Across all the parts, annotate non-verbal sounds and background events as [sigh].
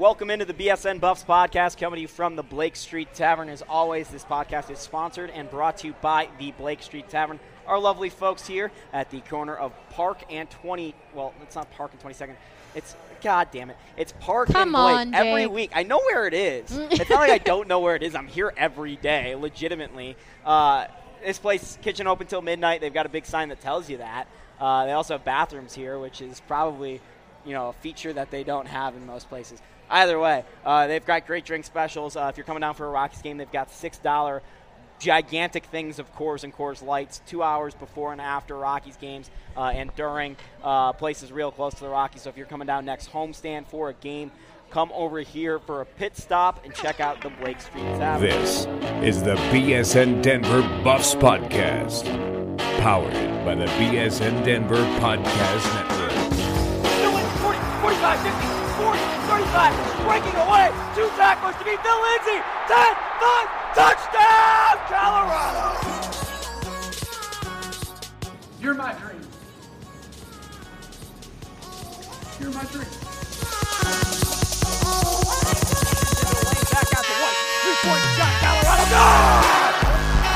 Welcome into the BSN Buffs podcast, coming to you from the Blake Street Tavern. As always, this podcast is sponsored and brought to you by the Blake Street Tavern. Our lovely folks here at the corner of Park and 20. Well, it's not Park and 22nd. It's God damn it! It's Park Come and Blake on, every Jake. week. I know where it is. it's not like I don't [laughs] know where it is. I'm here every day, legitimately. Uh, this place kitchen open till midnight. They've got a big sign that tells you that. Uh, they also have bathrooms here, which is probably you know a feature that they don't have in most places. Either way, uh, they've got great drink specials. Uh, if you're coming down for a Rockies game, they've got six dollar gigantic things of Coors and Coors Lights two hours before and after Rockies games uh, and during. Uh, places real close to the Rockies. So if you're coming down next homestand for a game, come over here for a pit stop and check out the Blake Street Tavern. This is the BSN Denver Buffs Podcast, powered by the BSN Denver Podcast Network. 35, breaking away, two tacklers to beat Phil Lindsay, 10, 5, touchdown, Colorado! You're my dream. You're my dream. Back out to one, three-point shot, Colorado!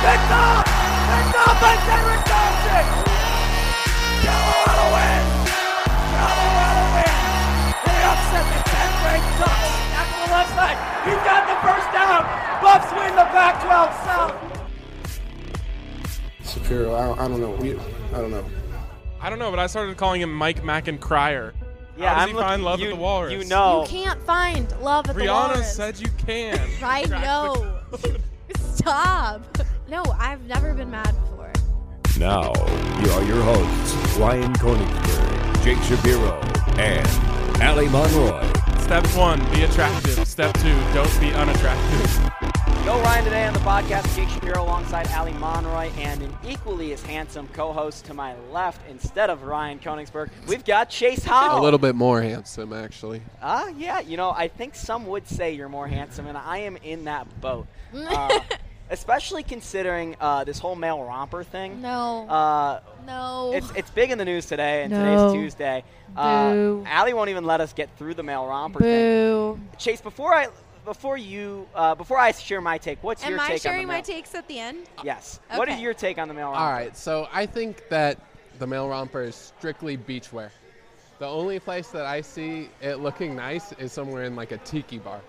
Picked up, picked up by Cedric Johnson! He's got the first down! Buffs win the Pac-12 South! Shapiro, I don't, I don't know. We, I don't know. I don't know, but I started calling him Mike Mackin-Cryer. Yeah, How does I'm he looking- find love you, at the Walrus? You know, You can't find love at the Rihanna Walrus. said you can. [laughs] I Crack know. Stop. No, I've never been mad before. Now, here are your hosts, Ryan Koenigsberg, Jake Shapiro, and Allie Monroy. Step one, be attractive. Step two, don't be unattractive. Yo Ryan today on the podcast, Jake Shapiro alongside Allie Monroy and an equally as handsome co-host to my left instead of Ryan Koenigsberg. We've got Chase Howell. A little bit more handsome, actually. Ah, yeah. You know, I think some would say you're more handsome, and I am in that boat. [laughs] Uh, especially considering uh, this whole male romper thing. No. Uh, no. it's it's big in the news today, and No. today's Tuesday. Uh, Boo. Allie won't even let us get through the male romper thing. Boo. Chase, before I before you uh, before I share my take, what's Am your I take sharing on the my takes at the end? Yes. What is your take on the male romper? All right, so I think that the male romper is strictly beachwear. The only place that I see it looking nice is somewhere in like a tiki bar.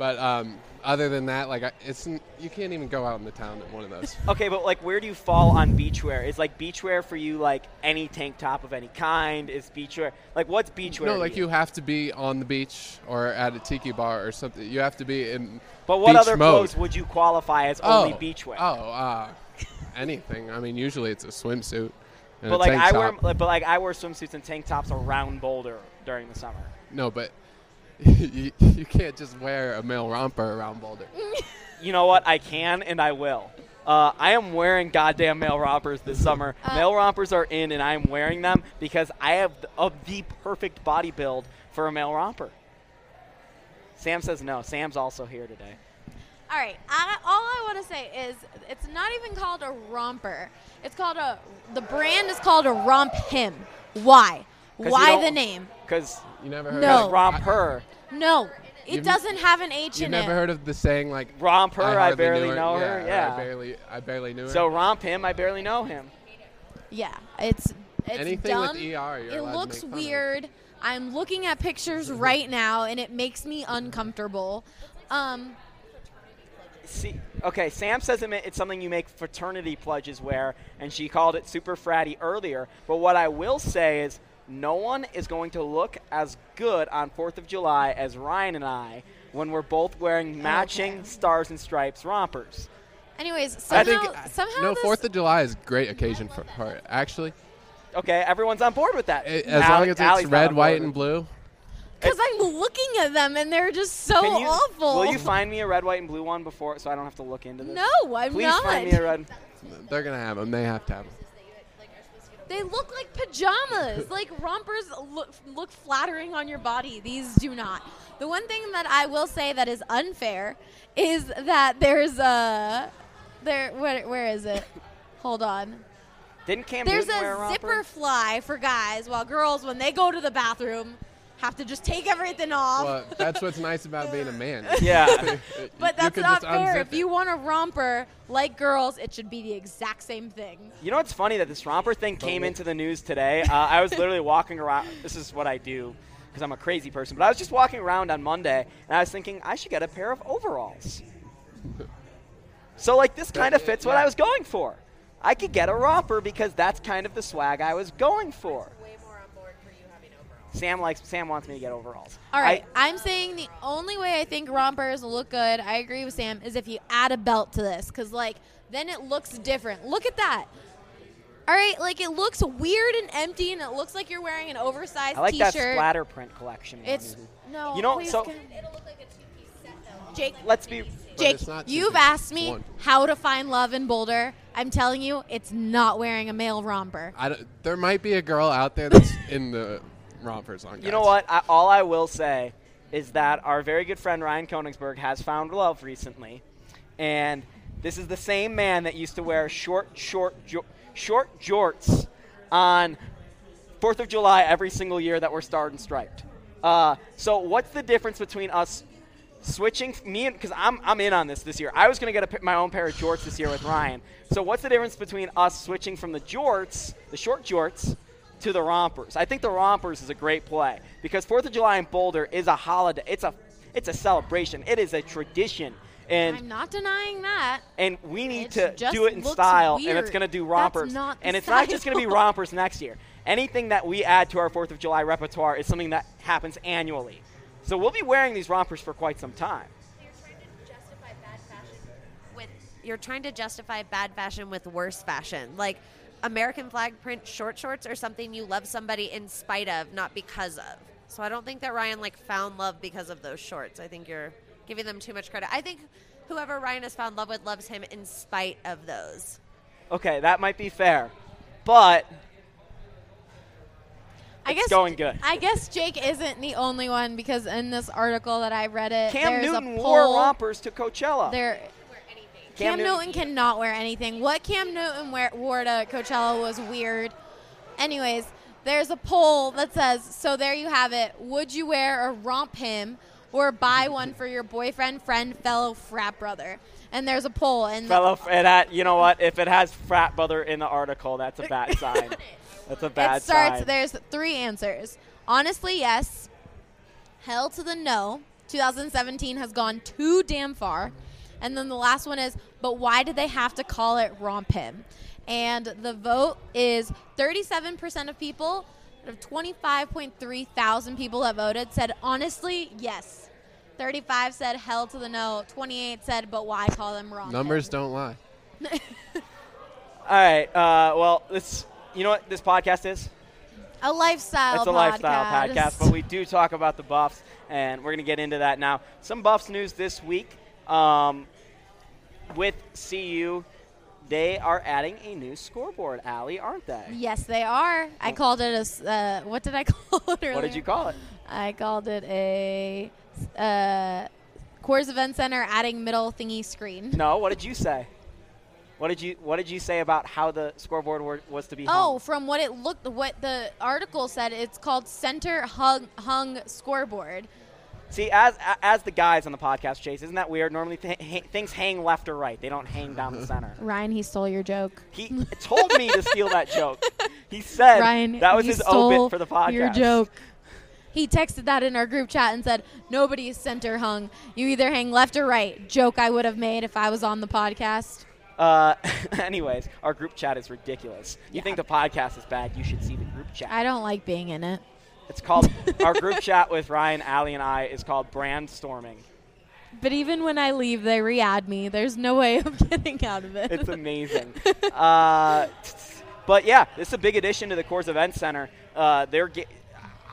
But um, other than that, like I, it's n- you can't even go out in the town in one of those. [laughs] Okay, but like, where do you fall on beachwear? Is like beachwear for you like any tank top of any kind? Is beachwear like what's beachwear? no, like you have to be on the beach or at a tiki bar or something. You have to be in. But what other mode. clothes would you qualify as only oh, beachwear? Oh, uh, anything. I mean, usually it's a swimsuit. And but a like I wear, but like I wear swimsuits and tank tops around Boulder during the summer. No, but you, you can't just wear a male romper around Boulder. [laughs] You know what? I can and I will. Uh, I am wearing goddamn male rompers this summer. Uh, male rompers are in, and I am wearing them because I have th- of the perfect body build for a male romper. Sam says no. Sam's also here today. All right. I, all I want to say is it's not even called a romper. It's called a. The brand is called a romp him. Why? Why the name? Because You never heard No. of romp her, No, it You've- doesn't have an H in it. You've in never it. heard of the saying like romp her. I, hardly barely knew know yeah, her. Yeah. I barely I barely knew her. So romp him. I barely know him. Yeah, it's it's Anything with dumb. ER, you're it allowed to looks make fun of. weird. I'm looking at pictures [laughs] right now, and it makes me uncomfortable. Um, See, okay, Sam says it ma- it's something you make fraternity pledges wear, and she called it super fratty earlier. But what I will say is, no one is going to look as good on Fourth of July as Ryan and I when we're both wearing matching Okay. stars and stripes rompers. anyways, I think somehow no Fourth of July is a great occasion for her. Actually, Okay, everyone's on board with that. A- as Allie- long as it's not red, white, and blue. because I'm looking at them and they're just so you, awful. Will you find me a red, white, and blue one before, so I don't have to look into this? No, I'm Please not. find me a red. They're gonna have them. They have to have them. They look like pajamas. [laughs] like rompers look look flattering on your body. These do not. The one thing that I will say that is unfair is that there's a there where where is it? [laughs] Hold on. Didn't Cam There's Newton wear a a romper? zipper fly for guys, while girls when they go to the bathroom have to just take everything off. Well, that's what's nice about being a man. [laughs] Yeah. [laughs] but that's not fair. If it. you want a romper like girls, it should be the exact same thing. You know what's funny that this romper thing came into the news today. Uh, I was literally walking around. This is what I do because I'm a crazy person. But I was just walking around on Monday and I was thinking I should get a pair of overalls. So like this kind of fits what I was going for. I could get a romper because that's kind of the swag I was going for. Sam likes. Sam wants me to get overalls. All right, I- I, am saying the only way I think rompers will look good. I agree with Sam. Is if you add a belt to this, because like then it looks different. Look at that. All right, like it looks weird and empty, and it looks like you're wearing an oversized I like that T-shirt. splatter print collection. one. It's no. You know, so- can- it'll look like a two-piece set. Jake, Let's be. Jake, you've asked me one. how to find love in Boulder. I'm telling you, it's not wearing a male romper. I don't- there might be a girl out there that's in the rompers on. You know what? I, all I will say is that our very good friend Ryan Koenigsberg has found love recently, and this is the same man that used to wear short, short, jo- short jorts on Fourth of July every single year that were starred and striped. Uh, so, what's the difference between us switching me and because I'm I'm in on this this year. I was gonna get a, my own pair of jorts this year with Ryan. So, what's the difference between us switching from the jorts, the short jorts, to the rompers? I think the rompers is a great play because Fourth of July in Boulder is a holiday. It's a it's a celebration. It is a tradition. And I'm not denying that. and we need It to do it in looks style, and it's going to do That's rompers. not the and it's not just going to be [laughs] rompers next year. Anything that we add to our Fourth of July repertoire is something that happens annually. So we'll be wearing these rompers for quite some time. you're trying to justify bad fashion with worse fashion. Like American flag print short shorts are something you love somebody in spite of, not because of. So I don't think that Ryan like found love because of those shorts. I think you're giving them too much credit. I think whoever Ryan has found love with loves him in spite of those. Okay, that might be fair, but I guess going good. I guess Jake isn't the only one because in this article that I read it, Cam there's Newton a wore rompers to Coachella. There, Cam, Newton cannot wear anything. What Cam Newton wear, wore to Coachella was weird. Anyways, there's a poll that says, so there you have it. Would you wear or romp him or buy one for your boyfriend, friend, fellow frat brother? And there's a poll, and the- Fellow, and that, you know what? If it has frat brother in the article, that's a bad [laughs] sign. That's a bad it starts. sign. There's three answers. Honestly, yes. Hell to the no. 2017 has gone too damn far. And then the last one is, but why did they have to call it romp him? And the vote is 37% of people, out of 25.3 thousand people that voted, said honestly, yes. 35 said hell to the no. 28 said, but why call them romp? him?" Numbers don't lie. [laughs] All right. Uh, well, this. You know what this podcast is? A lifestyle. It's a lifestyle podcast, but we do talk about the Buffs, and we're going to get into that now. Some Buffs news this week um, with CU. They are adding a new scoreboard, Allie, aren't they? Yes, they are. I called it a. Uh, what did I [laughs] call it earlier? What did you call it? I called it a uh, Coors Event Center adding middle thingy screen. No, what did you say? What did you What did you say about how the scoreboard were, was to be hung? Oh, from what it looked, what the article said, it's called center hung, hung scoreboard. See, as as the guys on the podcast, Chase, isn't that weird? Normally th- ha- things hang left or right; they don't hang down the center. [laughs] Ryan, he stole your joke. He told me to steal that joke. He said Ryan, that was his obit for the podcast. Your joke. He texted that in our group chat and said, "Nobody's center hung. You either hang left or right." Joke I would have made if I was on the podcast. Uh, [laughs] anyways, our group chat is ridiculous. You think the podcast is bad? You should see the group chat. I don't like being in it. It's called our group chat with Ryan, Allie, and I is called Brandstorming. But even when I leave, they re-add me. There's no way of [laughs] getting out of it. It's amazing. uh, [laughs] but yeah, this is a big addition to the Coors Event Center. Uh, they're ge-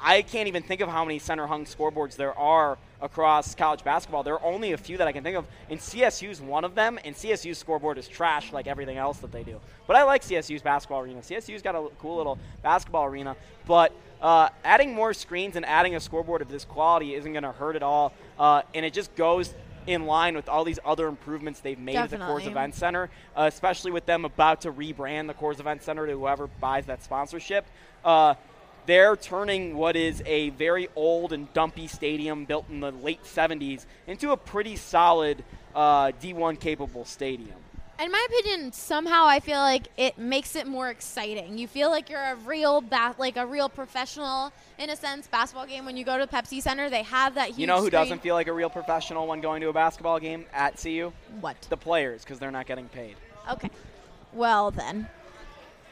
I can't even think of how many center hung scoreboards there are across college basketball. There are only a few that I can think of, and CSU's one of them. And CSU's scoreboard is trash like everything else that they do. But I like CSU's basketball arena. CSU's got a cool little basketball arena, but. Uh, adding more screens and adding a scoreboard of this quality isn't going to hurt at all, uh, and it just goes in line with all these other improvements they've made at the Coors Event Center, uh, especially with them about to rebrand the Coors Event Center to whoever buys that sponsorship. Uh, they're turning what is a very old and dumpy stadium built in the late 70s into a pretty solid uh, D1 capable stadium. In my opinion, somehow I feel like it makes it more exciting. You feel like you're a real ba- like a real professional in a sense basketball game when you go to the Pepsi Center. They have that huge You know who screen. doesn't feel like a real professional when going to a basketball game at CU? what? The players, because they're not getting paid. Okay. Well then.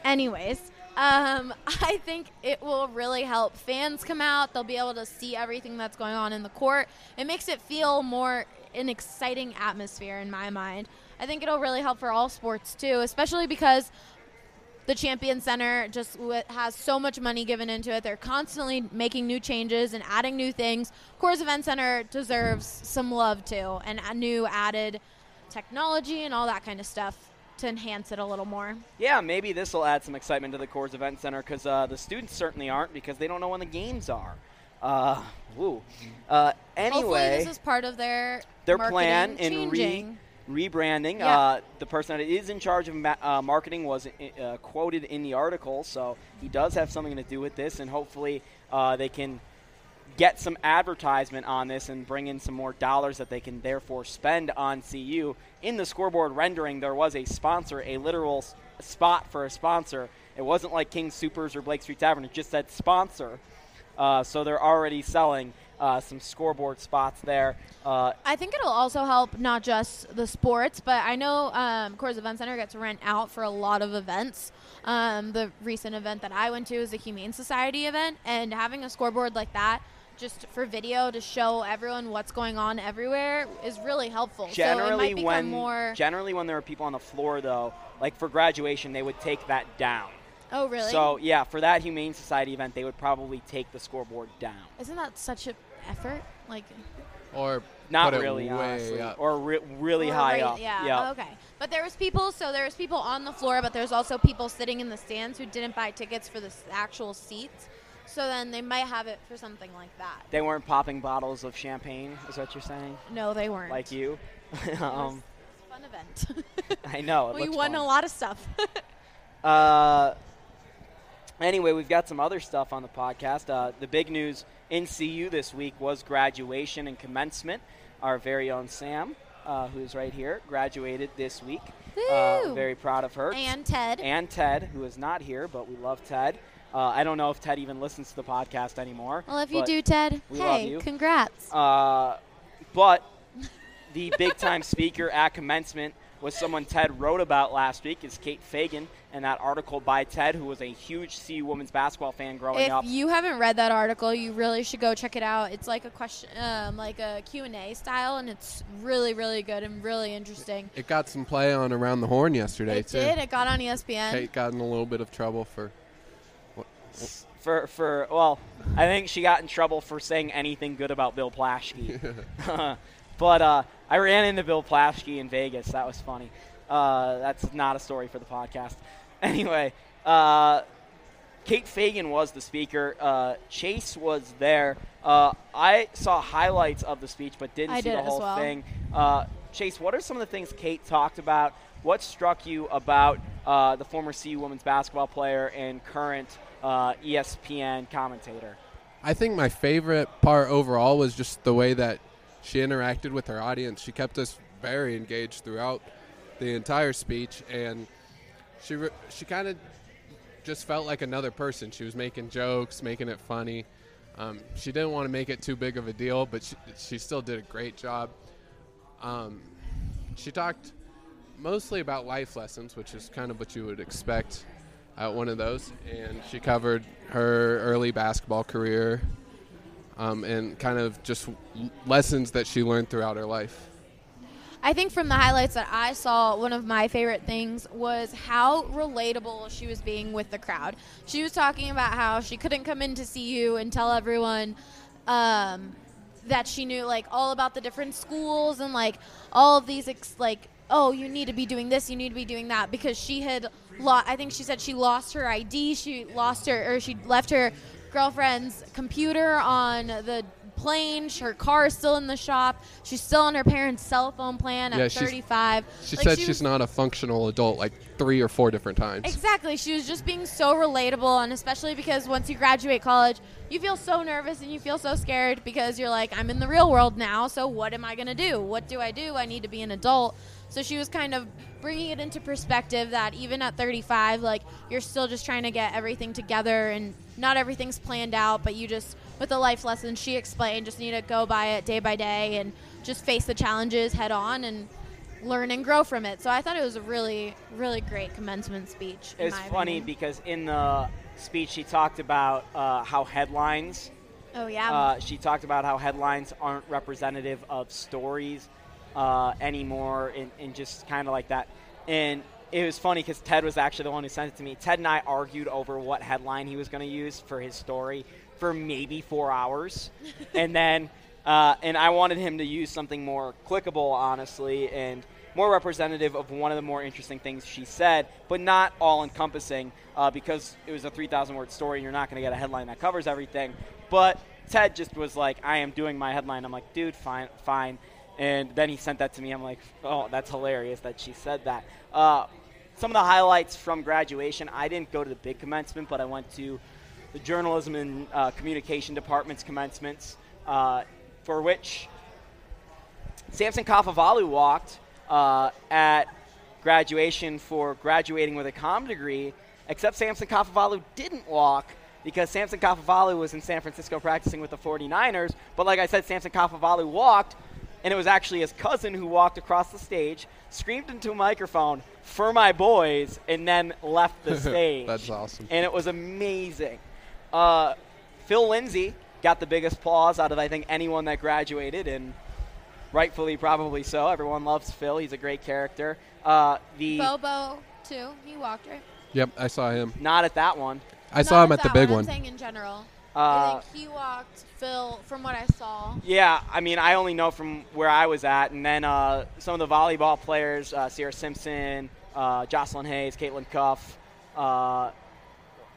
Anyways, um, [laughs] I think it will really help fans come out. They'll be able to see everything that's going on in the court. It makes it feel more an exciting atmosphere in my mind. I think it'll really help for all sports too, especially because the Champion Center just has so much money given into it. They're constantly making new changes and adding new things. Coors Event Center deserves some love too, and new added technology and all that kind of stuff to enhance it a little more. Yeah, maybe this will add some excitement to the Coors Event Center because uh, the students certainly aren't because they don't know when the games are. Uh, woo. Uh, Hopefully, anyway, this is part of their their plan in re- rebranding. Yeah. Uh, the person that is in charge of ma- uh, marketing was uh, quoted in the article, so he does have something to do with this, and hopefully uh, they can get some advertisement on this and bring in some more dollars that they can therefore spend on CU. In the scoreboard rendering, there was a sponsor, a literal spot for a sponsor. It wasn't like King Supers or Blake Street Tavern. It just said sponsor. Uh, so they're already selling uh, some scoreboard spots there. Uh, I think it'll also help not just the sports, but I know um, Coors Event Center gets rent out for a lot of events. Um, the recent event that I went to is a Humane Society event, and having a scoreboard like that just for video to show everyone what's going on everywhere is really helpful. so it generally might become when more. generally when there are people on the floor though like for graduation they would take that down oh, really? so yeah for that humane society event they would probably take the scoreboard down Isn't that such an effort? Like Or not put it really way honestly up. or re- really Or high right- up Yeah. Yep. Okay. But there was people. So there was people on the floor, but there's also people sitting in the stands who didn't buy tickets for the actual seats. So then they might have it for something like that. they weren't popping bottles of champagne is what you're saying No, they weren't. like you It was [laughs] um, a fun event. [laughs] i know we won fun. a lot of stuff. [laughs] Uh, anyway, we've got some other stuff on the podcast. Uh, the big news in CU this week was graduation and commencement. Our very own Sam, uh, who's right here, graduated this week. Uh, very proud of her. and Ted. And Ted, who is not here, but we love Ted. Uh, I don't know if Ted even listens to the podcast anymore. well, if you do, Ted, we love hey, you. congrats. Uh, but the big time [laughs] speaker at commencement was someone Ted wrote about last week is Kate Fagan, and that article by Ted, who was a huge CU women's basketball fan growing if up. If you haven't read that article, you really should go check it out. It's like a question, um, like a Q and A style, and it's really, really good and really interesting. It got some play on Around the Horn yesterday, It too. did. It got on ESPN. Kate got in a little bit of trouble for. For for well, I think she got in trouble for saying anything good about Bill Plaschke. [laughs] [laughs] but uh, I ran into Bill Plaschke in Vegas. That was funny. Uh, that's not a story for the podcast. [laughs] Anyway, uh, Kate Fagan was the speaker. Uh, Chase was there. Uh, I saw highlights of the speech, but didn't I see did the whole well. thing. Uh, Chase, what are some of the things Kate talked about? What struck you about uh, the former CU women's basketball player and current uh, ESPN commentator? I think my favorite part overall was just the way that she interacted with her audience. She kept us very engaged throughout the entire speech, and she re- she kind of just felt like another person. She was making jokes, making it funny. Um, she didn't want to make it too big of a deal, but she, she still did a great job. Um, she talked mostly about life lessons, which is kind of what you would expect at one of those. And she covered her early basketball career um, and kind of just lessons that she learned throughout her life. I think from the highlights that I saw, one of my favorite things was how relatable she was being with the crowd. She was talking about how she couldn't come in to see you and tell everyone um, that she knew like all about the different schools and like all of these ex- like oh you need to be doing this, you need to be doing that because she had lo- I think she said she lost her ID, she lost her or she left her girlfriend's computer on the plane. Her car is still in the shop. She's still on her parents' cell phone plan at Yeah, she's- 35. She Like, said she she's not a functional adult like three or four different times. Exactly. She was just being so relatable, and especially because once you graduate college, you feel so nervous and you feel so scared because you're like, I'm in the real world now, so what am I going to do? What do I do? I need to be an adult. So she was kind of bringing it into perspective that even at 35, like, you're still just trying to get everything together and not everything's planned out, but you just, with the life lessons she explained, just need to go by it day by day and just face the challenges head on and learn and grow from it. So I thought it was a really, really great commencement speech. It's funny opinion. because in the speech she talked about uh, how headlines. oh yeah, Uh, she talked about how headlines aren't representative of stories uh, anymore, and, and just kind of like that. And it was funny because Ted was actually the one who sent it to me. Ted and I argued over what headline he was going to use for his story for maybe four hours, [laughs] and then uh, and I wanted him to use something more clickable, honestly, and more representative of one of the more interesting things she said, but not all encompassing uh, because it was a 3,000 word story and you're not going to get a headline that covers everything. But Ted just was like, I am doing my headline. I'm like, dude, fine, fine. And then he sent that to me. I'm like, oh, that's hilarious that she said that. Uh, some of the highlights from graduation I didn't go to the big commencement, but I went to the journalism and uh, communication department's commencements, uh, for which Samson Kafovalu walked uh, at graduation for graduating with a comm degree, except Samson Kafovalu didn't walk because Samson Kafovalu was in San Francisco practicing with the 49ers. But like I said, Samson Kafovalu walked, and it was actually his cousin who walked across the stage, screamed into a microphone for my boys, and then left the [laughs] stage. That's awesome. And it was amazing. Uh, Phil Lindsay got the biggest applause out of I think anyone that graduated, and rightfully probably so. Everyone loves Phil. He's a great character. Uh, the Bobo too. He walked right. Yep, I saw him. not at that one. I saw him Not at the big one. one. I'm saying in general. Uh, I think he walked. Phil, from what I saw. Yeah, I mean, I only know from where I was at, and then uh, some of the volleyball players, uh, Sierra Simpson, uh, Jocelyn Hayes, Caitlin Cuff, uh,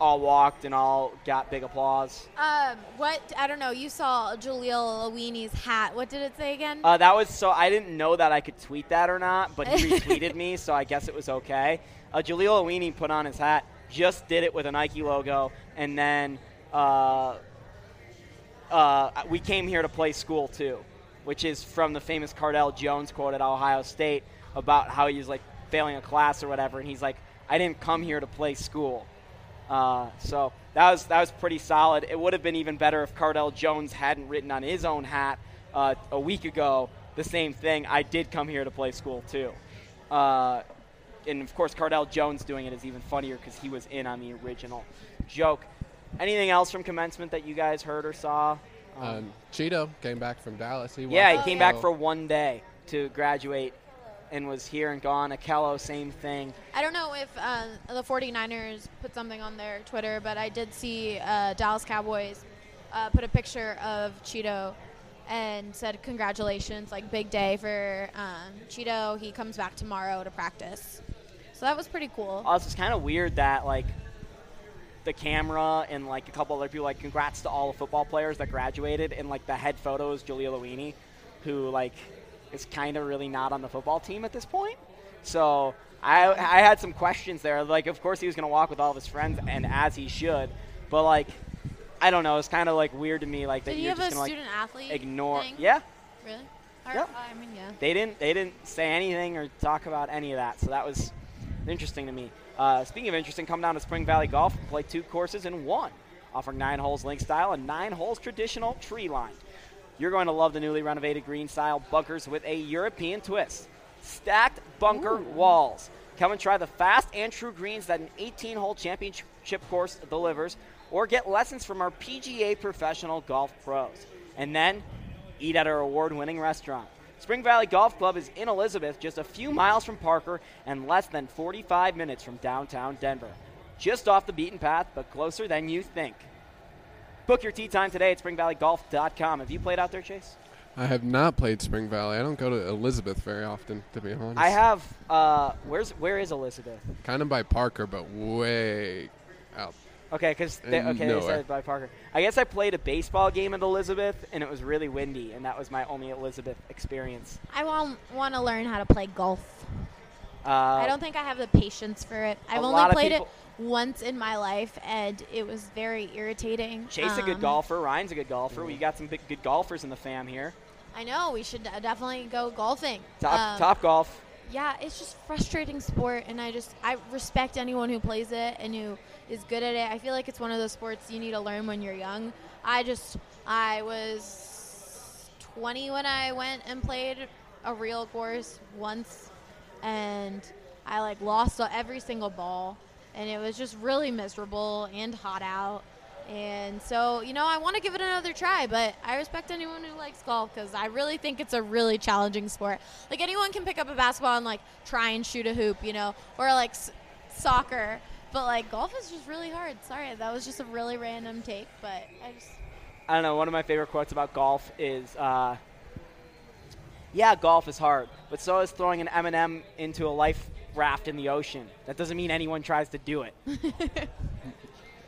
all walked and all got big applause. Um, what I don't know. You saw Jaleel Awini's hat. What did it say again? Uh, that was so I didn't know that I could tweet that or not, but he [laughs] retweeted me, so I guess it was okay. Uh, Jaleel Awini put on his hat, just did it with a Nike logo, and then uh, uh, we came here to play school too, which is from the famous Cardale Jones quote at Ohio State about how he was like failing a class or whatever, and he's like, "I didn't come here to play school." Uh, so that was that was pretty solid. It would have been even better if Cardale Jones hadn't written on his own hat uh, a week ago the same thing. I did come here to play school too. Uh, and of course, Cardale Jones doing it is even funnier because he was in on the original joke. Anything else from commencement that you guys heard or saw? Um, Chido came back from Dallas. He yeah, he came the back for one day to graduate and was here and gone. Ahkello, same thing. I don't know if uh, the 49ers put something on their Twitter, but I did see uh, Dallas Cowboys uh, put a picture of Chido and said congratulations, like big day for um, Chido. He comes back tomorrow to practice. So that was pretty cool. Also, it's kind of weird that like the camera and like a couple other people like congrats to all the football players that graduated and like the head photo is Jaleel Awini, who like is kind of really not on the football team at this point. So I I had some questions there. Like of course he was gonna walk with all of his friends and as he should, but like I don't know. It's kind of like weird to me like that Did he you're have a just gonna like athlete? ignore. thing? Yeah, Really? Or- Yep. I mean, yeah. they didn't they didn't say anything or talk about any of that. So that was interesting to me. Uh, speaking of interesting, come down to Spring Valley Golf and play two courses in one, offering nine holes link style and nine holes traditional tree lined. You're going to love the newly renovated green style bunkers with a European twist. Stacked bunker walls. Come and try the fast and true greens that an 18 hole championship course delivers, or get lessons from our PGA professional golf pros. And then eat at our award winning restaurant. Spring Valley Golf Club is in Elizabeth, just a few miles from Parker and less than 45 minutes from downtown Denver. Just off the beaten path, but closer than you think. Book your tee time today at springvalleygolf.com. Have you played out there, Chase? I have not played Spring Valley. I don't go to Elizabeth very often, to be honest. I have. Uh, where's where is Elizabeth? Kind of by Parker, but way out. Okay, because And okay, they said by Parker. I guess I played a baseball game at Elizabeth, and it was really windy, and that was my only Elizabeth experience. I want want to learn how to play golf. Uh, I don't think I have the patience for it. I've only played it once in my life, and it was very irritating. Chase a good Um, golfer. Ryan's a good golfer. We got some big, good golfers in the fam here. I know we should uh, definitely go golfing. Top Um, top golf. Yeah, it's just frustrating sport, and I just I respect anyone who plays it and who is good at it. I feel like it's one of those sports you need to learn when you're young. I just I was 20 when I went and played a real course once, and I like lost every single ball, and it was just really miserable and hot out. And so, you know, I want to give it another try, but I respect anyone who likes golf because I really think it's a really challenging sport. Like, anyone can pick up a basketball and, like, try and shoot a hoop, you know, or like s- soccer. But, like, golf is just really hard. Sorry, that was just a really random take, but I just. I don't know. One of my favorite quotes about golf is, uh, "Yeah, golf is hard, but so is throwing an M&M into a life raft in the ocean. That doesn't mean anyone tries to do it." [laughs]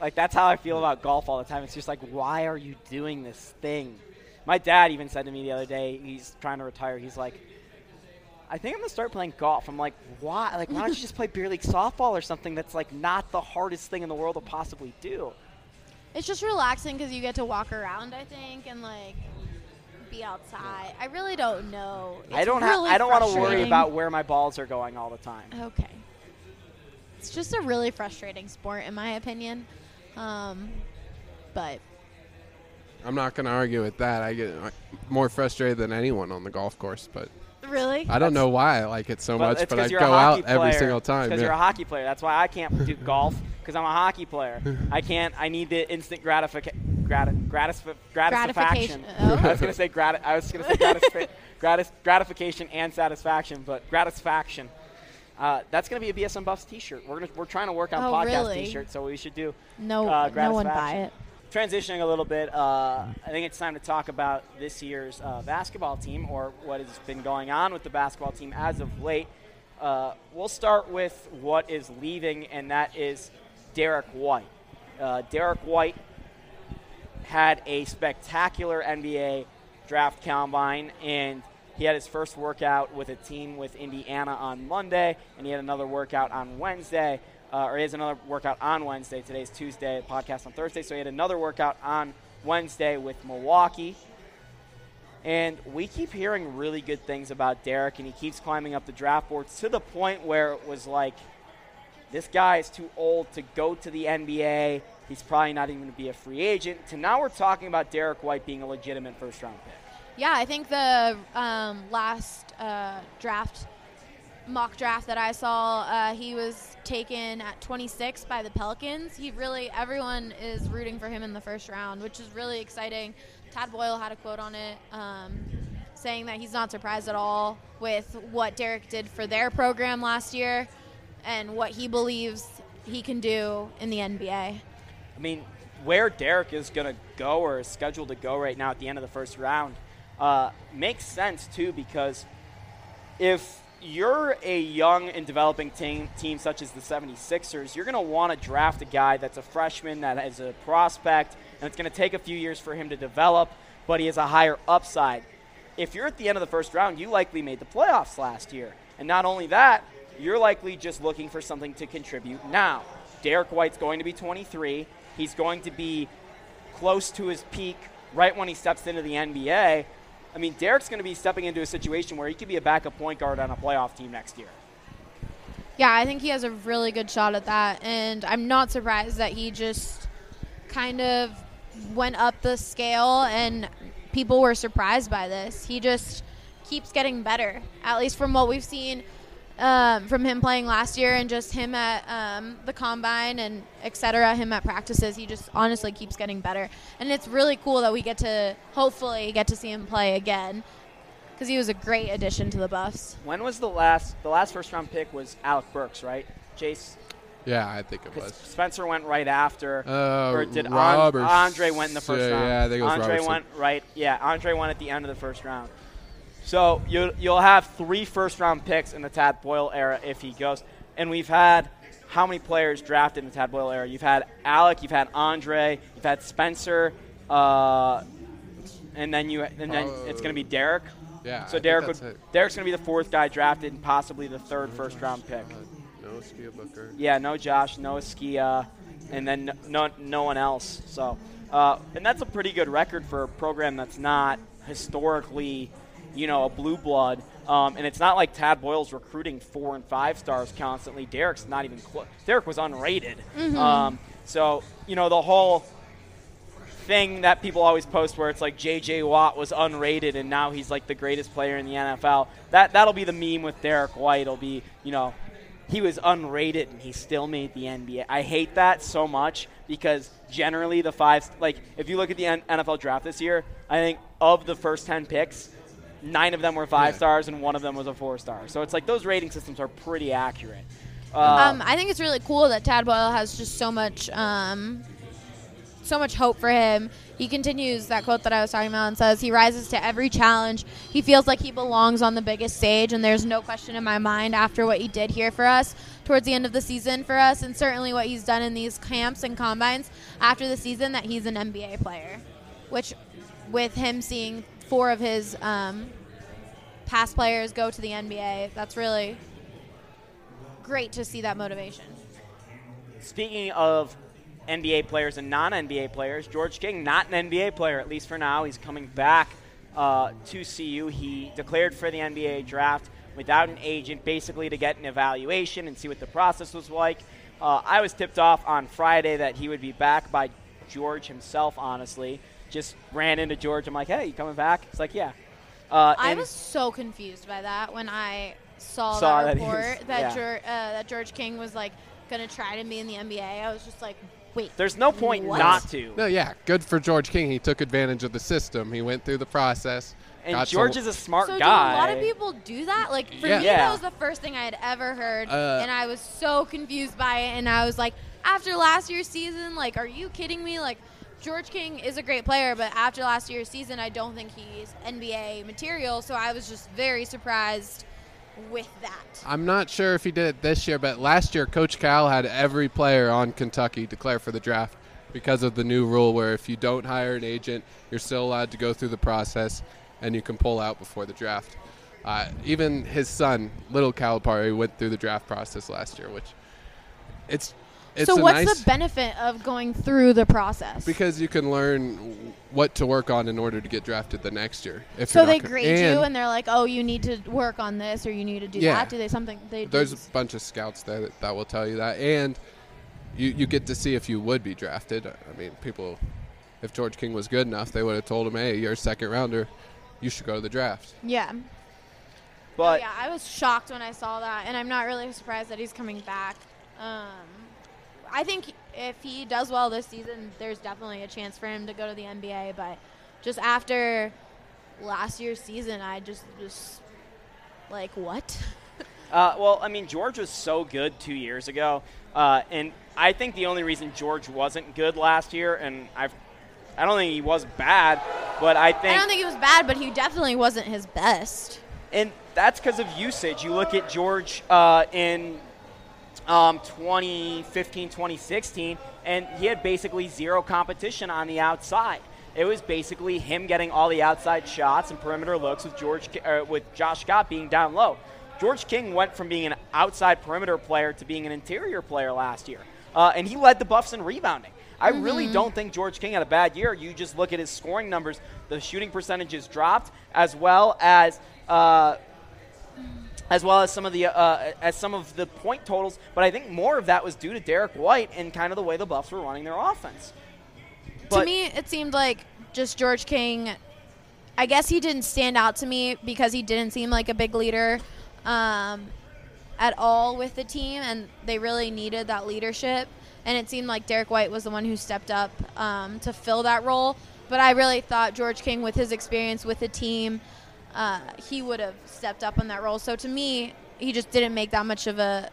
like that's how I feel about golf all the time. It's just like, why are you doing this thing? My dad even said to me the other day, he's trying to retire. He's like, I think I'm gonna start playing golf. I'm like, why? Like, why don't you just play beer league softball or something that's like not the hardest thing in the world to possibly do? It's just relaxing because you get to walk around, I think, and, like, be outside. I really don't know. I don't really have. I don't want to worry about where my balls are going all the time. Okay. It's just a really frustrating sport, in my opinion. Um, but I'm not going to argue with that. I get more frustrated than anyone on the golf course, but really, I don't know why I like it so But much. But I go you're a hockey out every single time. Because yeah. you're a hockey player. That's why I can't do golf because I'm a hockey player. [laughs] I can't. I need the instant gratification. Gratis, gratis, gratification. Gratification. Oh. I was gonna say grat. I was gonna say gratis, [laughs] gratis, gratification and satisfaction, but gratisfaction. Uh, that's gonna be a BSN Buffs T-shirt. We're gonna we're trying to work on Oh, podcast really? T-shirts, so we should do no, uh, no one buy it. Transitioning a little bit, uh, I think it's time to talk about this year's uh, basketball team or what has been going on with the basketball team as of late. Uh, we'll start with what is leaving, and that is Derrick White. Uh, Derrick White had a spectacular NBA draft combine, and he had his first workout with a team with Indiana on Monday, and he had another workout on Wednesday, uh, or he has another workout on Wednesday. Today's Tuesday, podcast on Thursday, so he had another workout on Wednesday with Milwaukee. And we keep hearing really good things about Derrick, and he keeps climbing up the draft boards to the point where it was like, this guy is too old to go to the NBA. He's probably not even going to be a free agent. To now we're talking about Derrick White being a legitimate first round pick. Yeah, I think the um, last uh, draft, mock draft that I saw, uh, he was taken at 26 by the Pelicans. He really, everyone is rooting for him in the first round, which is really exciting. Tad Boyle had a quote on it um, saying that he's not surprised at all with what Derrick did for their program last year and what he believes he can do in the NBA. I mean, where Derrick is going to go or is scheduled to go right now at the end of the first round uh, makes sense too because if you're a young and developing team, team such as the 76ers, you're going to want to draft a guy that's a freshman, that is a prospect, and it's going to take a few years for him to develop, but he has a higher upside. If you're at the end of the first round, you likely made the playoffs last year. And not only that, you're likely just looking for something to contribute now. Derrick White's going to be 23. He's going to be close to his peak right when he steps into the NBA. I mean, Derrick's going to be stepping into a situation where he could be a backup point guard on a playoff team next year. Yeah, I think he has a really good shot at that, and I'm not surprised that he just kind of went up the scale, and people were surprised by this. He just keeps getting better, at least from what we've seen um, from him playing last year, and just him at um, the combine and et cetera, him at practices. He just honestly keeps getting better, and it's really cool that we get to hopefully get to see him play again because he was a great addition to the Buffs. When was the last? The last first round pick was Alec Burks, right? Jace, yeah, I think it was. Spencer went right after. Uh, or did An- Roberts- Andre went in the first yeah, round? Yeah, I think it was Andre Roberson. went right. Yeah, Andre went at the end of the first round. So you you'll have three first round picks in the Tad Boyle era if he goes. And we've had how many players drafted in the Tad Boyle era. You've had Alec, you've had Andre, you've had Spencer, uh, and then you and then it's going to be Derrick. Yeah. So think Derrick would. Derrick's going to be the fourth guy drafted and possibly the third first round pick. Uh, no Skia Booker. Yeah, no Josh, no Skia, and then no no one else. So, uh, and that's a pretty good record for a program that's not historically, you know, a blue blood. Um, and it's not like Tad Boyle's recruiting four and five stars constantly. Derrick's not even close. Derrick was unrated. Um, so, you know, the whole thing that people always post where it's like J.J. Watt was unrated and now he's like the greatest player in the NFL. That that'll be the meme with Derrick White. It'll be you know he was unrated and he still made the NBA. I hate that so much because generally the five like if you look at the NFL draft this year, I think of the first ten picks. Nine of them were five Yeah. stars, and one of them was a four star. So it's like those rating systems are pretty accurate. Uh, Um, I think it's really cool that Tad Boyle has just so much, um, so much hope for him. He continues that quote that I was talking about and says he rises to every challenge. He feels like he belongs on the biggest stage, and there's no question in my mind after what he did here for us towards the end of the season for us, and certainly what he's done in these camps and combines after the season that he's an NBA player. Which, with him seeing four of his um, past players go to the NBA, that's really great to see that motivation. Speaking of NBA players and non NBA players, George King, not an NBA player, at least for now. He's coming back uh, to CU. He declared for the NBA draft without an agent, basically to get an evaluation and see what the process was like. Uh, I was tipped off on Friday that he would be back by George himself, honestly. Just ran into George. I'm like, hey, you coming back? It's like, yeah. Uh, I and- was so confused by that when I saw, Saw that that was- report that yeah. George, uh, that George King was like gonna try to be in the NBA. I was just like, wait. There's no point What? not to. No, yeah, good for George King. He took advantage of the system. He went through the process. And got George some- is a smart so guy. do a lot of people do that? Like for Yeah. me, Yeah. that was the first thing I had ever heard, Uh, and I was so confused by it. And I was like, after last year's season, like, are you kidding me? Like, George King is a great player, but after last year's season, I don't think he's NBA material. So I was just very surprised with that. I'm not sure if he did it this year, but last year Coach Cal had every player on Kentucky declare for the draft because of the new rule where if you don't hire an agent, you're still allowed to go through the process and you can pull out before the draft. Uh, even his son, little Calipari, went through the draft process last year, which it's it's so what's nice the benefit of going through the process? because you can learn what to work on in order to get drafted the next year. If so they co- grade you and they're like, "Oh, you need to work on this or you need to do Yeah. that." Do they something they do There's a s- bunch of scouts there that, that will tell you that, and you you get to see if you would be drafted. I mean, people, if George King was good enough, they would have told him, "Hey, you're a second rounder. You should go to the draft." Yeah. But oh, yeah, I was shocked when I saw that, and I'm not really surprised that he's coming back. Um, I think if he does well this season, there's definitely a chance for him to go to the NBA. But just after last year's season, I just was like, what? [laughs] Uh, well, I mean, George was so good two years ago, uh, and I think the only reason George wasn't good last year, and I've, I don't think he was bad, but I think, I don't think he was bad, but he definitely wasn't his best. and that's because of usage. You look at George uh, in um, 2015, 2016, and he had basically zero competition on the outside. It was basically him getting all the outside shots and perimeter looks with George uh, with Josh Scott being down low. George King went from being an outside perimeter player to being an interior player last year, uh, and he led the Buffs in rebounding. I really don't think George King had a bad year. You just look at his scoring numbers; the shooting percentages dropped, as well as uh, as well as some of the uh, as some of the point totals. But I think more of that was due to Derrick White and kind of the way the Buffs were running their offense. to me, it seemed like just George King. I guess he didn't stand out to me because he didn't seem like a big leader um, at all with the team, and they really needed that leadership. And it seemed like Derrick White was the one who stepped up um, to fill that role. But I really thought George King, with his experience with the team, uh, he would have stepped up on that role. So to me, he just didn't make that much of a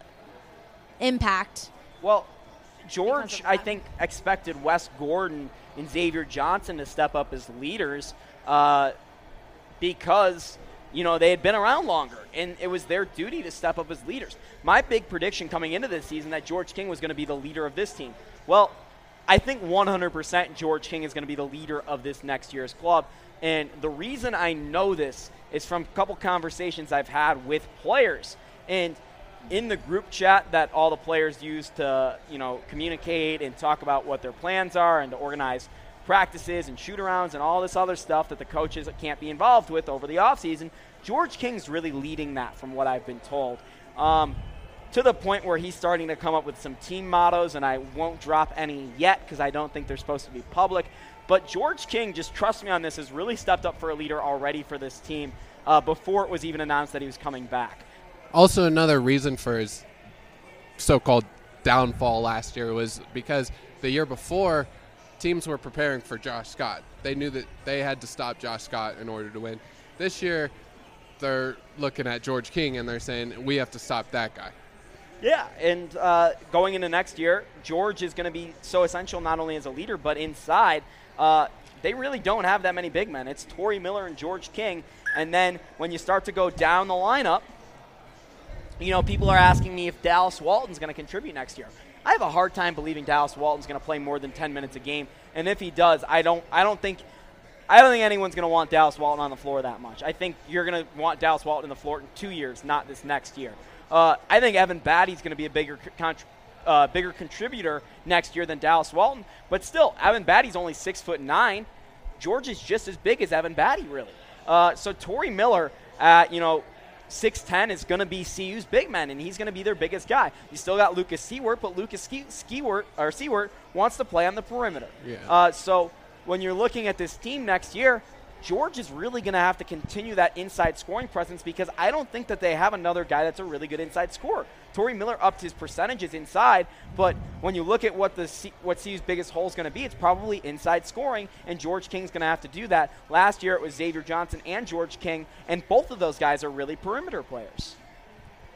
impact. Well, George, I think, expected Wes Gordon and Xavier Johnson to step up as leaders uh, because you know, they had been around longer, and it was their duty to step up as leaders. My big prediction coming into this season that George King was going to be the leader of this team. Well, I think 100% George King is going to be the leader of this next year's club. And the reason I know this is from a couple conversations I've had with players. And in the group chat that all the players use to, you know, communicate and talk about what their plans are and to organize practices and shoot arounds and all this other stuff that the coaches can't be involved with over the offseason, George King's really leading that from what I've been told. Um, to the point where he's starting to come up with some team mottos, and I won't drop any yet because I don't think they're supposed to be public. But George King, just trust me on this, has really stepped up for a leader already for this team uh, before it was even announced that he was coming back. Also, another reason for his so-called downfall last year was because the year before, teams were preparing for Josh Scott. They knew that they had to stop Josh Scott in order to win. This year, they're looking at George King and they're saying we have to stop that guy. Yeah, and uh, going into next year, George is going to be so essential not only as a leader, but inside. Uh, they really don't have that many big men. It's Tory Miller and George King. And then when you start to go down the lineup, you know, people are asking me if Dallas Walton's going to contribute next year. I have a hard time believing Dallas Walton's going to play more than 10 minutes a game. And if he does, I don't I don't think I don't think anyone's going to want Dallas Walton on the floor that much. I think you're going to want Dallas Walton on the floor in 2 years, not this next year. Uh, I think Evan Battey's going to be a bigger con- uh, bigger contributor next year than Dallas Walton. But still, Evan Battey's only six foot nine. George is just as big as Evan Battey, really. Uh, so Tory Miller, at you know, six ten is going to be CU's big man, and he's going to be their biggest guy. You still got Lucas Siewert, but Lucas Skewart or Siewert wants to play on the perimeter. Yeah. Uh, so when you're looking at this team next year, George is really going to have to continue that inside scoring presence because I don't think that they have another guy that's a really good inside scorer. Tory Miller upped his percentages inside, but when you look at what the C- what CU's biggest hole is going to be, it's probably inside scoring, and George King's going to have to do that. Last year it was Xavier Johnson and George King, and both of those guys are really perimeter players.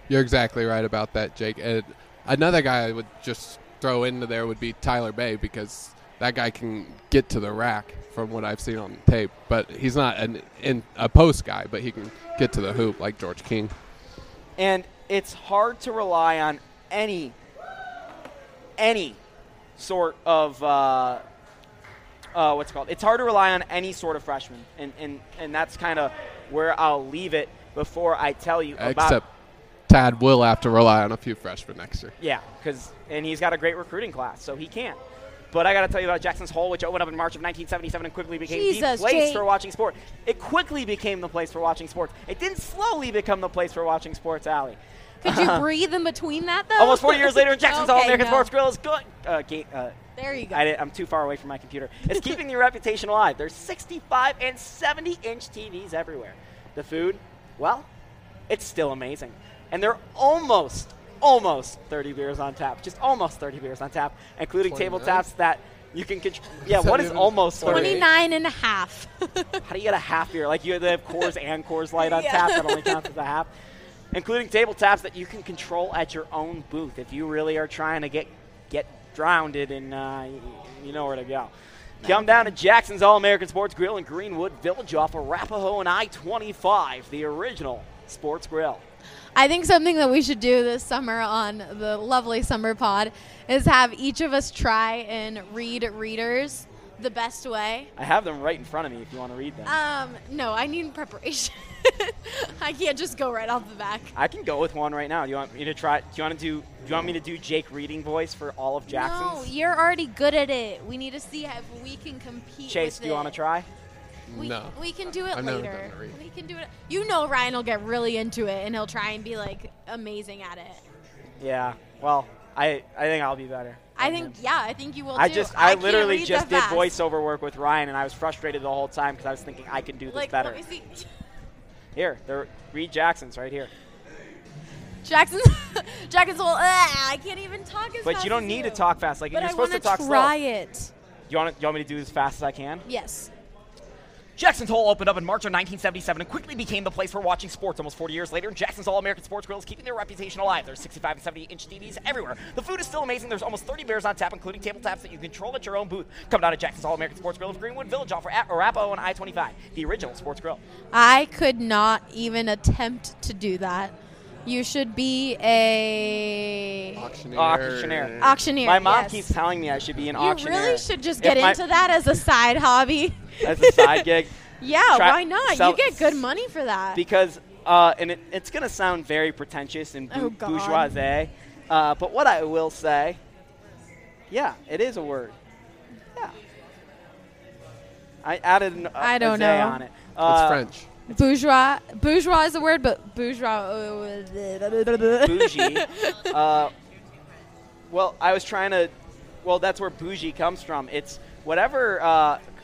You're exactly right about that, Jake. And another guy I would just throw into there would be Tyler Bey because that guy can get to the rack from what I've seen on tape. But he's not an in, a post guy, but he can get to the hoop like George King. and it's hard to rely on any any sort of uh, uh, what's it called. It's hard to rely on any sort of freshman, and and and that's kind of where I'll leave it before I tell you about. Except Tad will have to rely on a few freshmen next year. Yeah, because and he's got a great recruiting class, so he can. But I got to tell you about Jackson's Hole, which opened up in March of 1977 and quickly became the place Jake. for watching sports. It quickly became the place for watching sports. It didn't slowly become the place for watching sports, Allie. Could you [laughs] breathe in between that though? Almost 40 years later in Jackson's Hall, American no. Sports Grill is good. Uh, ga- uh, There you go. I I'm too far away from my computer. It's keeping your reputation alive. There's 65 and 70 inch TVs everywhere. The food, well, it's still amazing. And they're almost, almost 30 beers on tap. Just almost 30 beers on tap, including 29? tabletops that you can. Contr- [laughs] yeah, Is what is almost 30? 29 and a half. [laughs] How do you get a half beer? Like you they have Coors [laughs] and Coors Light on Yeah. tap that only counts as a half. Including tabletops that you can control at your own booth if you really are trying to get get drowned and uh, you know where to go. Come down to Jackson's All American Sports Grill in Greenwood Village off Arapahoe and I 25, the original sports grill. I think something that we should do this summer on the lovely summer pod is have each of us try and read readers the best way. I have them right in front of me if you want to read them. Um, no, I need preparation. [laughs] I can't just go right off the back. I can go with one right now. Do you want me to try? Do you want to do? Do you want me to do Jake reading voice for all of Jackson's? No, you're already good at it. We need to see if we can compete. Chase, do you want to try? We, No. we can do it I've never later. done a read. We can do it. You know, Ryan will get really into it, and he'll try and be like amazing at it. Yeah. Well, I I think I'll be better. I think, him. yeah, I think you will I too. just I, can't literally just did fast. voiceover work with Ryan, and I was frustrated the whole time because I was thinking I can do this Like, better. let me see. Here, they're Reed Jackson's right here. Jackson's, [laughs] Jackson's Hole. "Ugh, I can't even talk as But fast you don't as need you. to talk fast. Like But you're I supposed to wanna talk try slow. it. You want you want me to do as fast as I can? Yes. Jackson's Hole opened up in March of 1977 and quickly became the place for watching sports. Almost 40 years later, Jackson's All American Sports Grill is keeping their reputation alive. There's 65 and 70 inch TVs everywhere. The food is still amazing. There's almost 30 beers on tap, including table taps that you control at your own booth. Come down to Jackson's All American Sports Grill of Greenwood Village off of Arapahoe and I 25, the original sports grill. I could not even attempt to do that. You should be a Auctioneer. Auctioneer. auctioneer. My mom yes. keeps telling me I should be an You auctioneer. You really should just get my- into that as a side hobby. [laughs] as a side gig. [laughs] yeah, Try- why not? sell- you get good money for that. because uh, and it, it's going to sound very pretentious and Oh, bou- bourgeoisie, uh, but what I will say, yeah, it is a word. Yeah, I added an I don't "zay" know. on it. It's Uh, French. Bourgeois. Bourgeois is a word, but bourgeois. bougie. [laughs] uh, well, I was trying to. Well, that's where bougie comes from. It's whatever,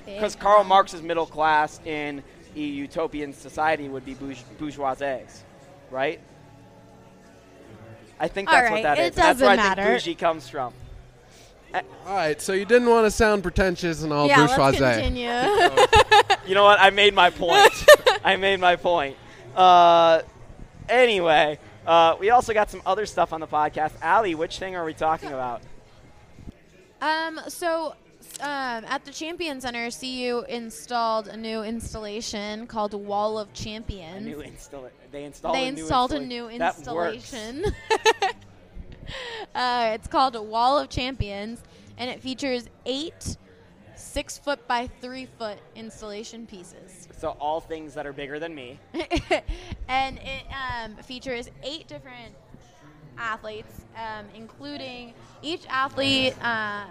because Big Karl mouth. Marx's middle class in a utopian society would be bourge- bourgeoisies, right? I think All that's what right, that it is. That's where I think bougie comes from. All right, so you didn't want to sound pretentious and all yeah, bourgeoisie. let's continue. You know what? I made my point. [laughs] I made my point. Uh, anyway, uh, we also got some other stuff on the podcast. Allie, which thing are we talking about? Um, so um, at the Champion Center, CU installed a new installation called Wall of A Champions. new install. They installed. they a new installed a new installation. [laughs] uh, it's called Wall of Champions, and it features eight six foot by three foot installation pieces. So all things that are bigger than me. [laughs] and it um, features eight different athletes, um, including each athlete. Um,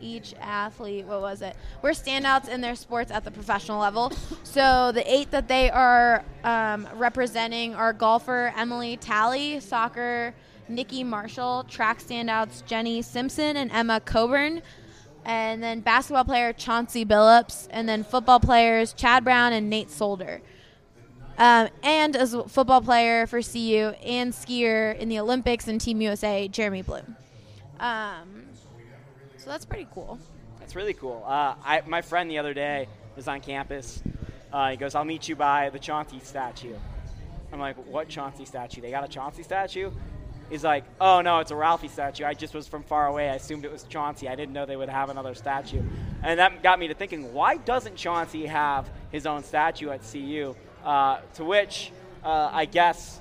each athlete, what was it? Were standouts in their sports at the professional level. So the eight that they are um, representing are golfer Emily Talley, soccer Nikki Marshall, track standouts Jenny Simpson and Emma Coburn, and then basketball player Chauncey Billups, and then football players Chad Brown and Nate Solder. Um, and as a football player for CU and skier in the Olympics and Team USA, Jeremy Bloom. Um, so that's pretty cool. That's really cool. Uh, I, my friend the other day was on campus. Uh, he goes, "I'll meet you by the Chauncey statue." I'm like, "What Chauncey statue? They got a Chauncey statue?" He's like, "Oh no, it's a Ralphie statue. I just was from far away. I assumed it was Chauncey. I didn't know they would have another statue." And that got me to thinking, why doesn't Chauncey have his own statue at CU? Uh, to which, uh, I guess,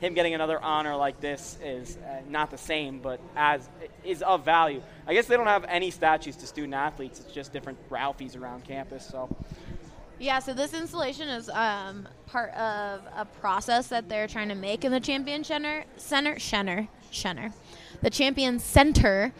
him getting another honor like this is uh, not the same, but as is of value. I guess they don't have any statues to student athletes. It's just different Ralphies around campus. So Yeah, so this installation is um, part of a process that they're trying to make in the Champion Center, Center, Center, Center, the Champion Center,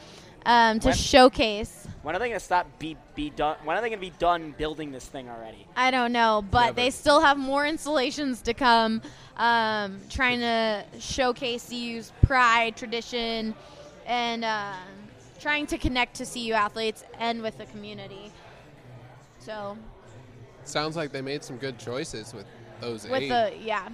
um, to When- showcase. when are they going to stop be be done? When are they going to be done building this thing already? I don't know, but Never. they still have more installations to come, um, trying to showcase CU's pride, tradition, and um trying to connect to CU athletes and with the community. So Sounds like they made some good choices with those with eight. the yeah, I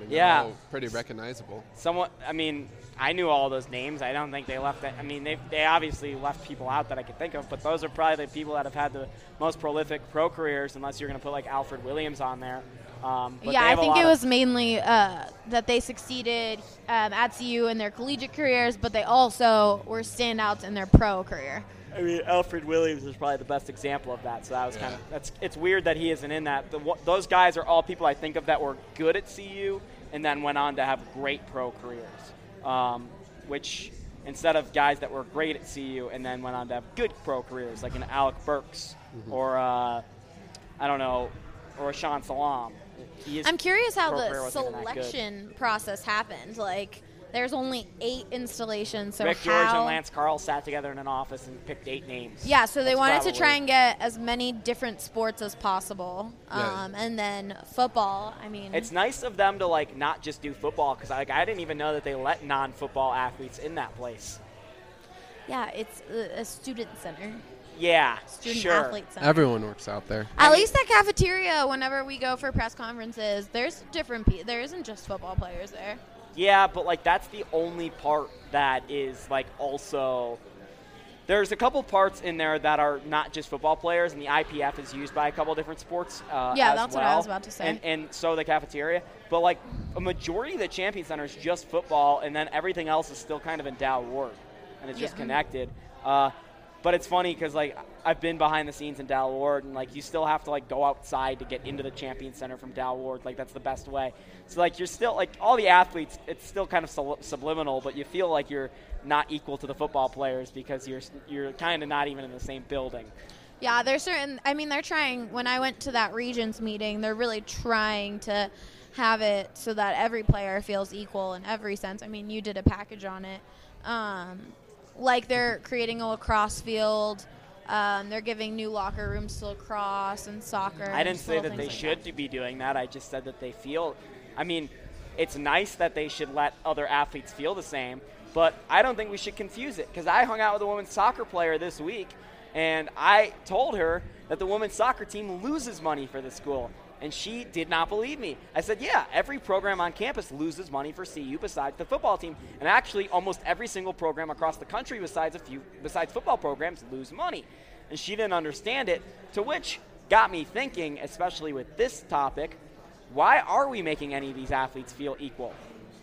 mean, Yeah. all pretty recognizable. Somewhat. I mean, I knew all those names. I don't think they left. That, I mean, they they obviously left people out that I could think of, but those are probably the people that have had the most prolific pro careers, unless you're going to put like Alfred Williams on there. Um, but yeah, I think it was mainly uh, that they succeeded um, at CU in their collegiate careers, but they also were standouts in their pro career. I mean, Alfred Williams is probably the best example of that. So that was kind of that's. It's weird that he isn't in that. The, wh- those guys are all people I think of that were good at CU and then went on to have great pro careers. Um, which instead of guys that were great at CU and then went on to have good pro careers, like an Alec Burks or uh, I don't know, or a Sean Salam. He I'm curious how the career wasn't even that good. selection process happened. Like, there's only eight installations, so Rick how? George and Lance Carl sat together in an office and picked eight names. Yeah, so they That's wanted to try and get as many different sports as possible, Yeah. um, and then football. I mean, It's nice of them to like not just do football because like I didn't even know that they let non-football athletes in that place. yeah, it's a, a student center, Yeah, student sure. athlete center. Everyone works out there. At least that cafeteria, whenever we go for press conferences, there's different. Pe- there isn't just football players there. Yeah, but like that's the only part that is like also there's a couple parts in there that are not just football players, and the IPF is used by a couple different sports. Uh, Yeah, as that's what I was about to say. And, and so the cafeteria, but like a majority of the Champion Center is just football, and then everything else is still kind of in Dal Ward, and it's just Yeah. connected. Uh, but it's funny because like I've been behind the scenes in Dal Ward, and like you still have to like go outside to get into the Champion Center from Dal Ward. Like that's the best way. So like you're still like all the athletes, it's still kind of subliminal, but you feel like you're not equal to the football players because you're you're kind of not even in the same building. Yeah, there's certain. I mean, they're trying. When I went to that Regents meeting, they're really trying to have it so that every player feels equal in every sense. I mean, you did a package on it. Um, like they're creating a lacrosse field. Um, they're giving new locker rooms to lacrosse and soccer. I didn't say that they like should be doing that. I just said that they feel. I mean, it's nice that they should let other athletes feel the same, but I don't think we should confuse it because I hung out with a women's soccer player this week, and I told her that the women's soccer team loses money for the school. And she did not believe me. I said, Yeah, every program on campus loses money for CU besides the football team. And actually, almost every single program across the country, besides a few, besides football programs, lose money. And she didn't understand it, to which got me thinking, especially with this topic, why are we making any of these athletes feel equal?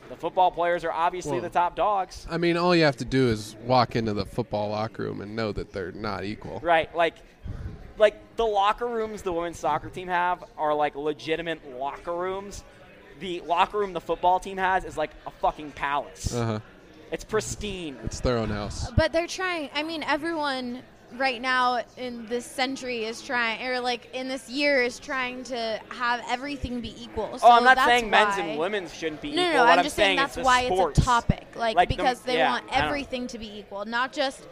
The football players are obviously Well- the top dogs. I mean, all you have to do is walk into the football locker room and know that they're not equal. Right, like like the locker rooms the women's soccer team have are like legitimate locker rooms. The locker room the football team has is like a fucking palace. Uh huh. It's pristine. It's their own house. But they're trying. I mean, everyone right now in this century is trying, or like in this year is trying to have everything be equal. So oh, I'm not that's saying men's and women's shouldn't be No, no, equal. no. What I'm I'm just saying it's that's the why sports. it's a topic, like, Like the- because they yeah, want everything to be equal, not just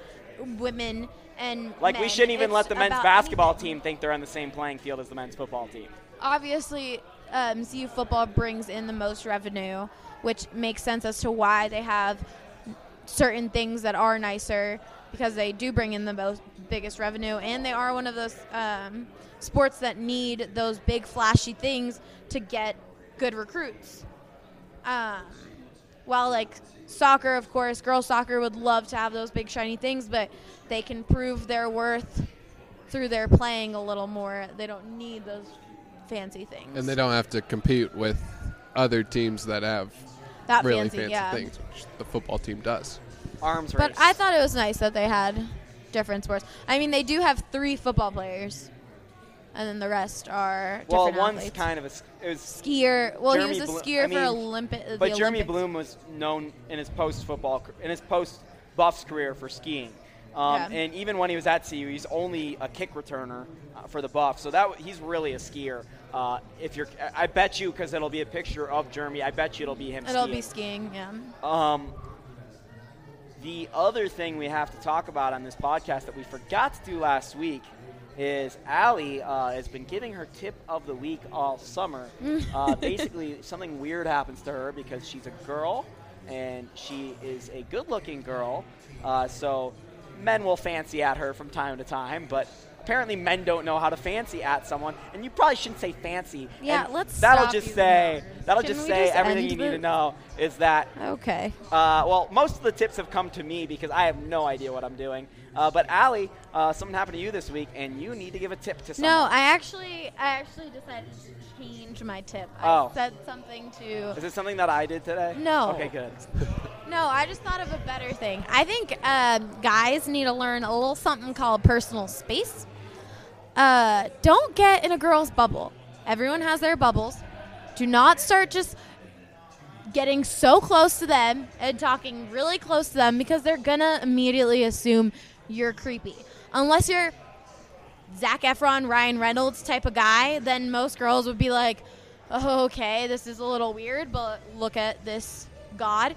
women and Like we shouldn't even It's let the men's basketball anything. team think they're on the same playing field as the men's football team. Obviously, um, CU football brings in the most revenue, which makes sense as to why they have certain things that are nicer because they do bring in the most biggest revenue, and they are one of those um, sports that need those big flashy things to get good recruits. Um, while like soccer, of course, girls soccer would love to have those big shiny things, but they can prove their worth through their playing a little more. They don't need those fancy things. And they don't have to compete with other teams that have that really fancy, fancy yeah. things, which the football team does. Arms race. But I thought it was nice that they had different sports. I mean, they do have three football players, and then the rest are well, one's athletes. kind of a it was skier. Well, Jeremy he was a skier I mean, for Olympic. But Jeremy. Bloom was known in his post football in his post Buffs career for skiing. Um, Yeah. And even when he was at CU, he's only a kick returner uh, for the Buffs. So that he's really a skier. Uh, if you're, I I bet you because it'll be a picture of Jeremy. I bet you it'll be him. It'll skiing. be skiing. Yeah. Um, the other thing we have to talk about on this podcast that we forgot to do last week is Allie uh, has been giving her tip of the week all summer. [laughs] uh, basically, something weird happens to her because she's a girl and she is a good-looking girl. Uh, so men will fancy at her from time to time, but apparently men don't know how to fancy at someone. And you probably shouldn't say fancy. Yeah, And let's That'll just say that'll just we say just everything end you need the- to know is that Okay. uh, well, most of the tips have come to me because I have no idea what I'm doing. Uh, but Allie, uh, something happened to you this week, and you need to give a tip to someone. No, I actually, I actually decided to change my tip. Oh. I said something to. Is it something that I did today? No. Okay, good. [laughs] No, I just thought of a better thing. I think um, guys need to learn a little something called personal space. Uh, don't get in a girl's bubble. Everyone has their bubbles. Do not start just getting so close to them and talking really close to them because they're gonna immediately assume you're creepy. Unless you're Zac Efron, Ryan Reynolds type of guy, then most girls would be like, oh, okay, this is a little weird, but look at this god.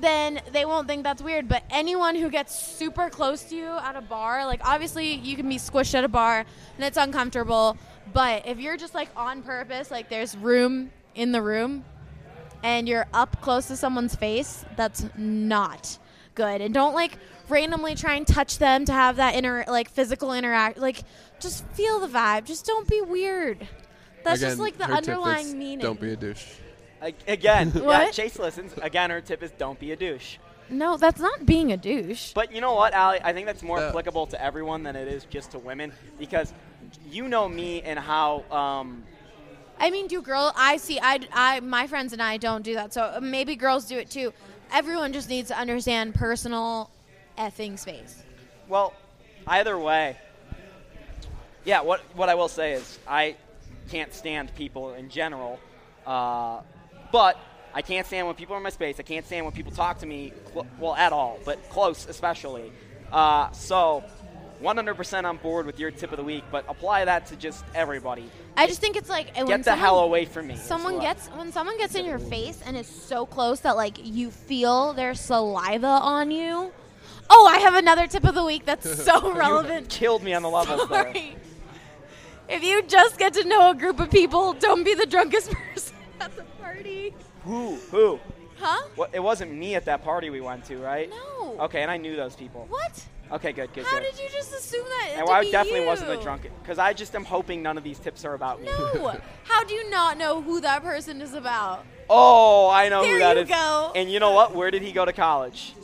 Then they won't think that's weird. But anyone who gets super close to you at a bar, like obviously you can be squished at a bar and it's uncomfortable. But if you're just like on purpose, like there's room in the room and you're up close to someone's face, that's not good. And don't like randomly try and touch them to have that inner like physical interact. Like just feel the vibe. Just don't be weird. That's Again, just like the underlying meaning. Don't be a douche. A- Again, [laughs] yeah, Chase listens. Again, her tip is don't be a douche. No, that's not being a douche. But you know what, Allie? I think that's more Uh, applicable to everyone than it is just to women because you know me and how. Um, I mean, do girls? I see. I, I, my friends and I don't do that. So uh, maybe girls do it too. Everyone just needs to understand personal effing space. well, either way. Yeah, what what I will say is I can't stand people in general, uh, but I can't stand when people are in my space. I can't stand when people talk to me, cl- well, at all, but close especially. Uh, so, 100% on board with your tip of the week, but apply that to just everybody. I just think it's like Get the someone, hell away from me. Someone gets when someone gets in your face and is so close that like you feel their saliva on you. Oh, I have another tip of the week that's [laughs] so relevant. killed me on the levels there. If you just get to know a group of people, don't be the drunkest [laughs] person at the party. Who? Who? Huh? What, it wasn't me at that party we went to, right? No. Okay, and I knew those people. What? Okay, good, good, How good. did you just assume that? and well, to I be definitely you? wasn't the drunk because I just am hoping none of these tips are about me. No. [laughs] How do you not know who that person is about? Oh, I know There who that you is. go. And you know what? Where did he go to college?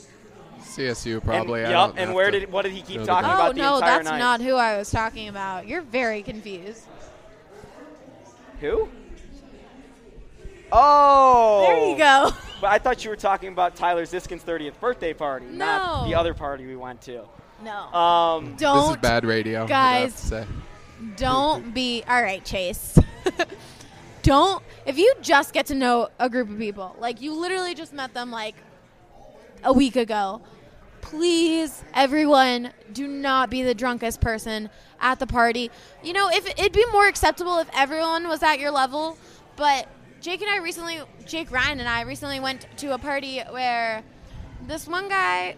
CSU probably. And, yep. And where did what did he keep talking guy. Oh about the no, entire that's night? not who I was talking about. You're very confused. Who? Oh. There you go. [laughs] But I thought you were talking about Tyler Ziskin's 30th birthday party, not the other party we went to. No. Um, don't. This is bad radio. Guys. to say. don't be all right, Chase. [laughs] don't if you just get to know a group of people, like you literally just met them like a week ago. Please, everyone, do not be the drunkest person at the party. You know, if it'd be more acceptable if everyone was at your level, but Jake and I recently, Jake Ryan and I recently went to a party where this one guy,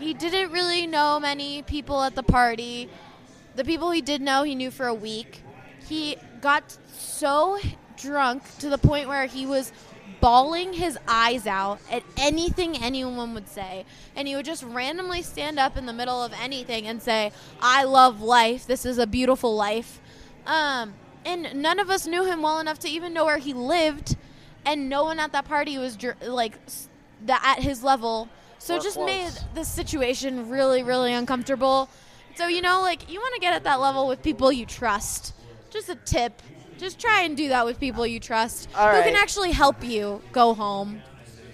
he didn't really know many people at the party. The people he did know, he knew for a week. He got so drunk to the point where he was bawling his eyes out at anything anyone would say. And he would just randomly stand up in the middle of anything and say, I love life. This is a beautiful life. Um, and none of us knew him well enough to even know where he lived. And no one at that party was dr- like that at his level. So it just close. made the situation really, really uncomfortable. So, you know, like, you want to get at that level with people you trust. Just a tip. Just try and do that with people you trust All who can actually help you go home.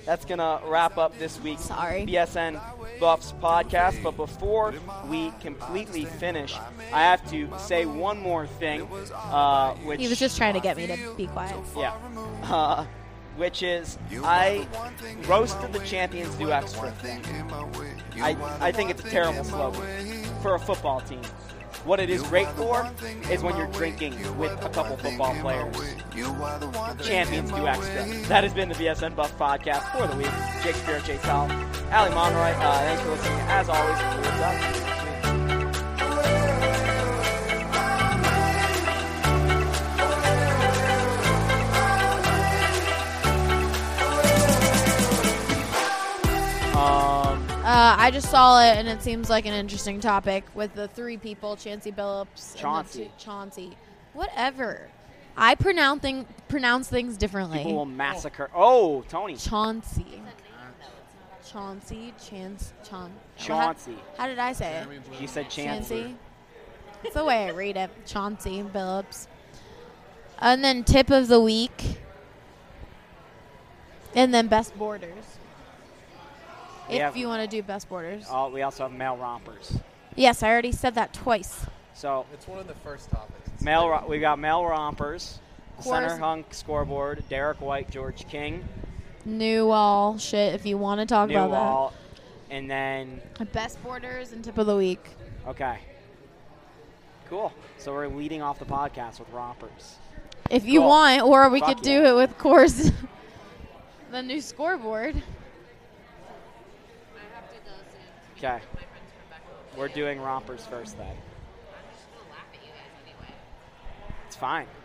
That's gonna wrap up this week's Sorry. BSN Buffs podcast. But before we completely finish, I have to say one more thing, uh, which He was just trying to get me to be quiet. yeah, [laughs] uh, which is I roasted the champions do extra thing. I I think it's a terrible slogan for a football team. What it is great for is when you're drinking with a couple football players. Champions do extra. That has been the BSN Buff podcast for the week. Jake Spear, Chase Howell, Allie Monroy. Uh, thanks for listening. As always, what's up? Um, Uh, I just saw it, and it seems like an interesting topic with the three people: Chancey Billups, Chauncey. two- Chauncey, whatever. I pronounce thing, pronounce things differently. people will massacre. Oh, Tony. Chauncey, Chauncey, Chance, Chaun. Chauncey. How, how did I say it? You said Chancey. Chancey. That's the way I read it. Chauncey Billups. And then tip of the week. And then best borders. We If have- you want to do best borders. Oh, we also have male rompers. Yes, I already said that twice. So It's one of the first topics. It's male, like- ro- we got male rompers, center hunk scoreboard, Derrick White, George King, New wall shit if you want to talk new about wall, and then. Best borders and tip of the week. okay, cool. So we're leading off the podcast with rompers. If you Cool. want, or we Fuck could do yeah. it with course [laughs] the new scoreboard. Okay, we're doing rompers first then. It's fine.